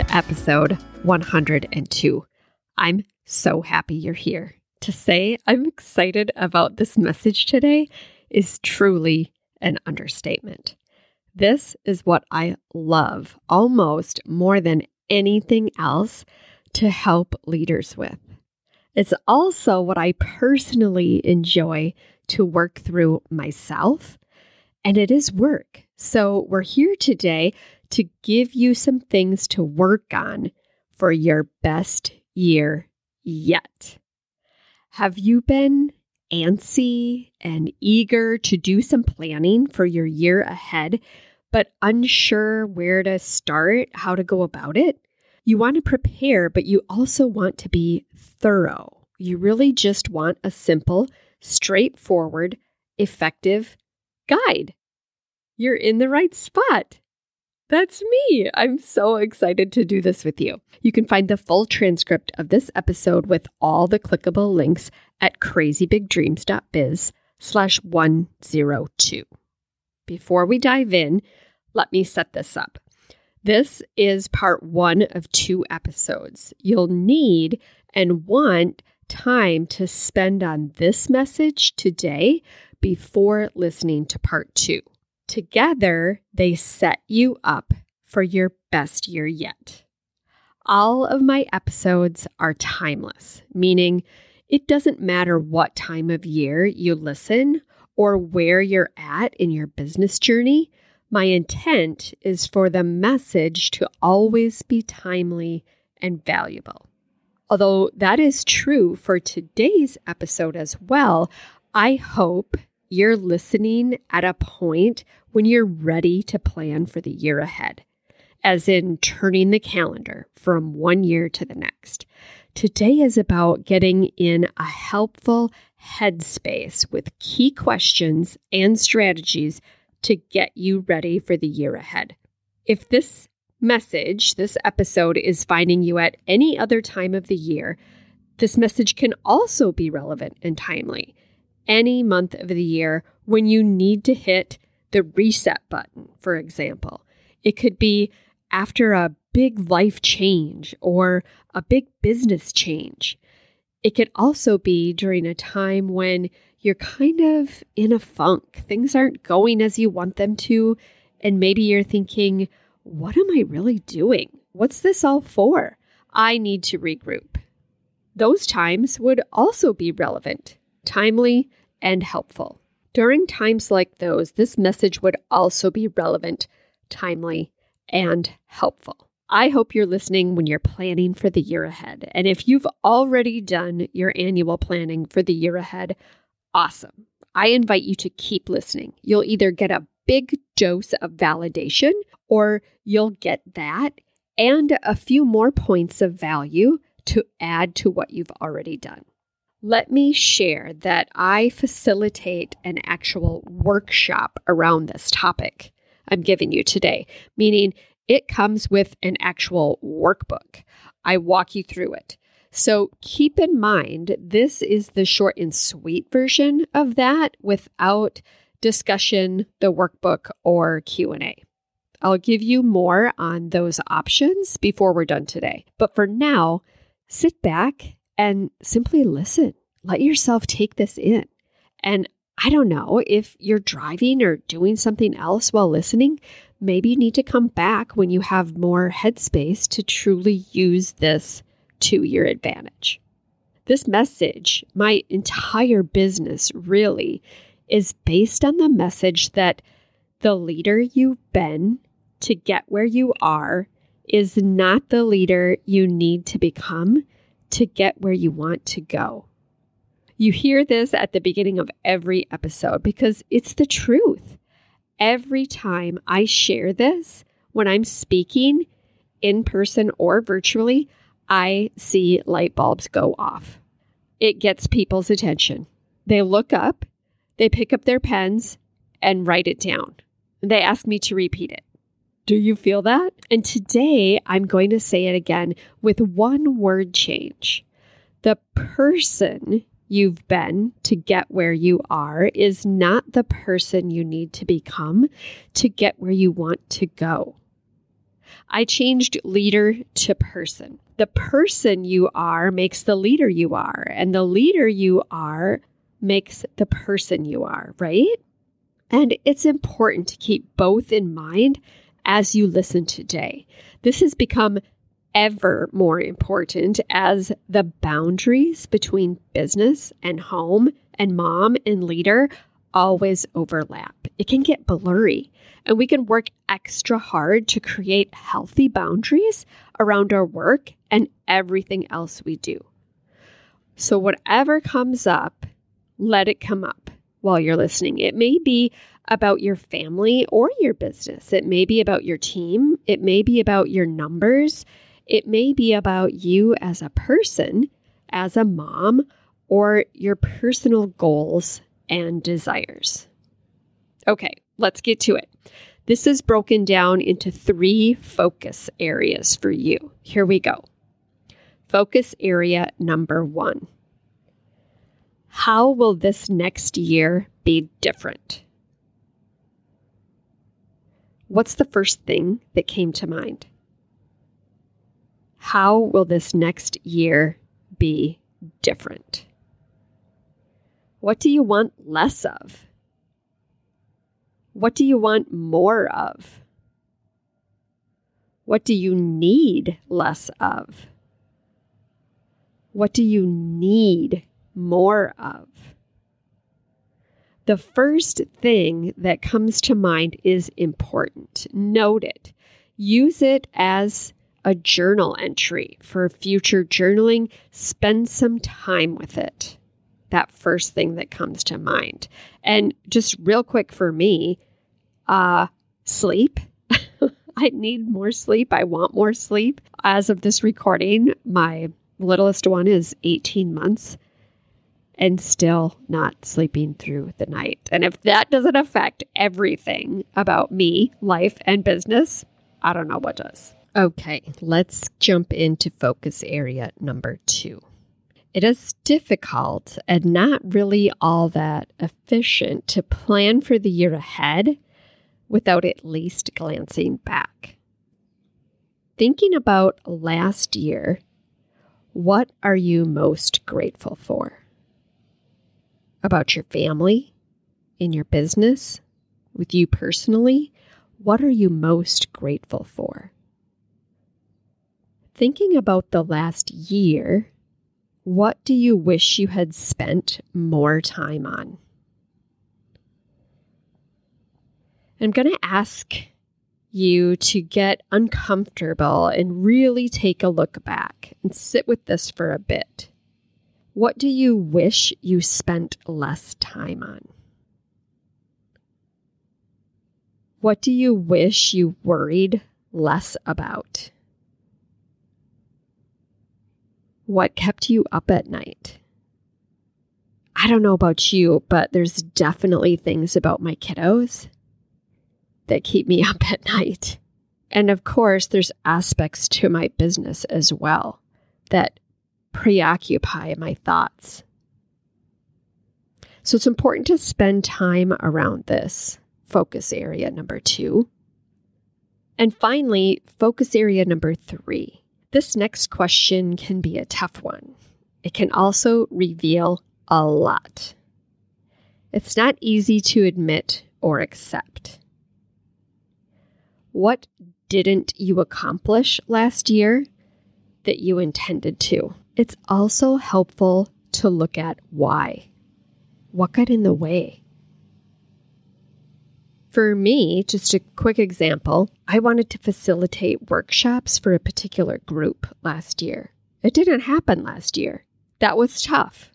to episode 102. I'm so happy you're here. To say I'm excited about this message today is truly an understatement. This is what I love almost more than anything else to help leaders with. It's also what I personally enjoy to work through myself, and it is work. So, we're here today to give you some things to work on for your best year yet. Have you been antsy and eager to do some planning for your year ahead, but unsure where to start, how to go about it? You want to prepare, but you also want to be thorough. You really just want a simple, straightforward, effective guide. You're in the right spot. That's me. I'm so excited to do this with you. You can find the full transcript of this episode with all the clickable links at crazybigdreams.biz slash 102. Before we dive in, let me set this up. This is part one of two episodes. You'll need and want time to spend on this message today before listening to part two. Together, they set you up for your best year yet. All of my episodes are timeless, meaning it doesn't matter what time of year you listen or where you're at in your business journey. My intent is for the message to always be timely and valuable. Although that is true for today's episode as well, I hope you're listening at a point when you're ready to plan for the year ahead, as in turning the calendar from one year to the next. Today is about getting in a helpful headspace with key questions and strategies to get you ready for the year ahead. If this message, this episode, is finding you at any other time of the year, this message can also be relevant and timely any month of the year when you need to hit the reset button, for example. It could be after a big life change or a big business change. It could also be during a time when you're kind of in a funk. Things aren't going as you want them to. And maybe you're thinking, what am I really doing? What's this all for? I need to regroup. Those times would also be relevant, timely, and helpful. During times like those, this message would also be relevant, timely, and helpful. I hope you're listening when you're planning for the year ahead. And if you've already done your annual planning for the year ahead, awesome. I invite you to keep listening. You'll either get a big dose of validation or you'll get that and a few more points of value to add to what you've already done. Let me share that I facilitate an actual workshop around this topic I'm giving you today, meaning it comes with an actual workbook. I walk you through it. So keep in mind, this is the short and sweet version of that without discussion, the workbook, or Q&A. I'll give you more on those options before we're done today. But for now, sit back and simply listen. Let yourself take this in. And I don't know if you're driving or doing something else while listening, maybe you need to come back when you have more headspace to truly use this to your advantage. This message, my entire business really, is based on the message that the leader you've been to get where you are is not the leader you need to become to get where you want to go. You hear this at the beginning of every episode because it's the truth. Every time I share this when I'm speaking, in person or virtually, I see light bulbs go off. It gets people's attention. They look up, they pick up their pens and write it down. They ask me to repeat it. Do you feel that? And today I'm going to say it again with one word change. The person you've been to get where you are is not the person you need to become to get where you want to go. I changed leader to person. The person you are makes the leader you are, and the leader you are makes the person you are, right? And it's important to keep both in mind as you listen today. This has become ever more important as the boundaries between business and home and mom and leader always overlap. It can get blurry, and we can work extra hard to create healthy boundaries around our work and everything else we do. So, whatever comes up, let it come up while you're listening. It may be about your family or your business, it may be about your team, it may be about your numbers. It may be about you as a person, as a mom, or your personal goals and desires. Okay, let's get to it. This is broken down into three focus areas for you. Here we go. Focus area number one How will this next year be different? What's the first thing that came to mind? How will this next year be different? What do you want less of? What do you want more of? What do you need less of? What do you need more of? The first thing that comes to mind is important. Note it. Use it as a journal entry for future journaling, spend some time with it. That first thing that comes to mind. And just real quick for me, uh, sleep. I need more sleep. I want more sleep. As of this recording, my littlest one is 18 months and still not sleeping through the night. And if that doesn't affect everything about me, life, and business, I don't know what does. Okay, let's jump into focus area number two. It is difficult and not really all that efficient to plan for the year ahead without at least glancing back. Thinking about last year, what are you most grateful for? About your family, in your business, with you personally? What are you most grateful for? Thinking about the last year, what do you wish you had spent more time on? I'm going to ask you to get uncomfortable and really take a look back and sit with this for a bit. What do you wish you spent less time on? What do you wish you worried less about? What kept you up at night? I don't know about you, but there's definitely things about my kiddos that keep me up at night. And of course, there's aspects to my business as well that preoccupy my thoughts. So it's important to spend time around this focus area number two. And finally, focus area number three this next question can be a tough one. It can also reveal a lot. It's not easy to admit or accept. What didn't you accomplish last year that you intended to? It's also helpful to look at why. What got in the way? For me, just a quick example, I wanted to facilitate workshops for a particular group last year. It didn't happen last year. That was tough.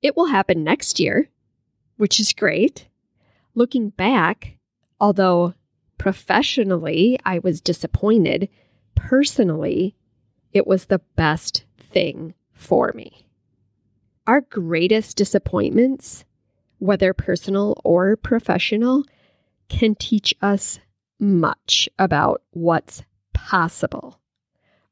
It will happen next year, which is great. Looking back, although professionally I was disappointed, personally, it was the best thing for me. Our greatest disappointments, whether personal or professional, can teach us much about what's possible.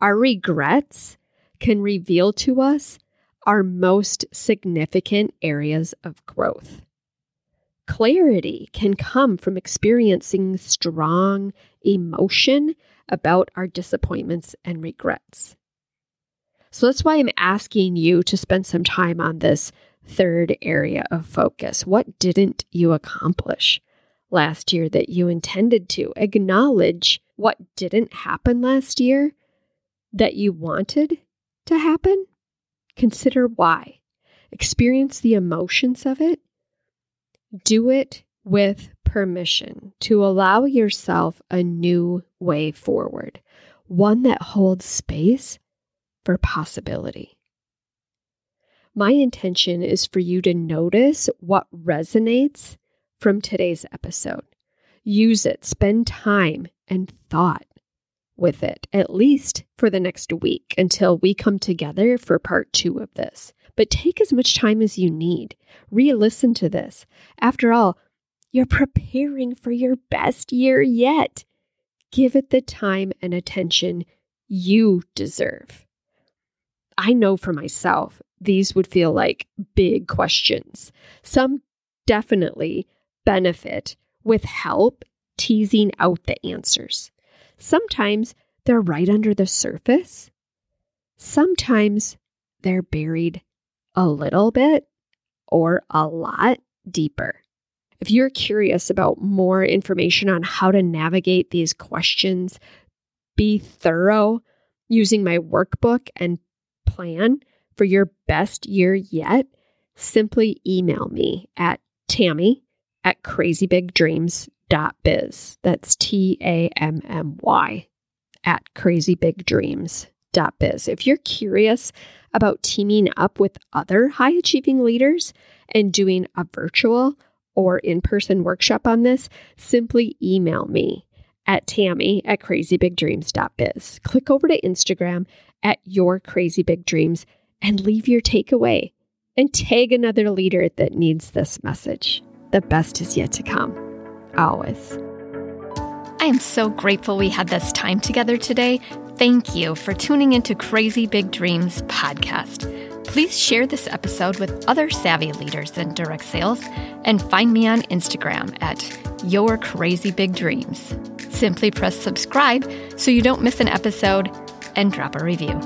Our regrets can reveal to us our most significant areas of growth. Clarity can come from experiencing strong emotion about our disappointments and regrets. So that's why I'm asking you to spend some time on this third area of focus. What didn't you accomplish last year that you intended to? Acknowledge what didn't happen last year that you wanted to happen. Consider why. Experience the emotions of it. Do it with permission to allow yourself a new way forward, one that holds space for possibility. My intention is for you to notice what resonates from today's episode. Use it, spend time and thought with it, at least for the next week until we come together for part two of this. But take as much time as you need. Re listen to this. After all, you're preparing for your best year yet. Give it the time and attention you deserve. I know for myself, these would feel like big questions. Some definitely benefit with help teasing out the answers. Sometimes they're right under the surface. Sometimes they're buried a little bit or a lot deeper. If you're curious about more information on how to navigate these questions, be thorough using my workbook and plan for your best year yet, simply email me at Tammy at crazybigdreams.biz. That's T A M M Y at crazybigdreams.biz. If you're curious about teaming up with other high achieving leaders and doing a virtual or in person workshop on this, simply email me at tammy at crazybigdreams.biz. Click over to Instagram at your crazy big dreams and leave your takeaway and tag another leader that needs this message. The best is yet to come. Always. I am so grateful we had this time together today. Thank you for tuning into Crazy Big Dreams podcast. Please share this episode with other savvy leaders in direct sales and find me on Instagram at Your Crazy Big Dreams. Simply press subscribe so you don't miss an episode and drop a review.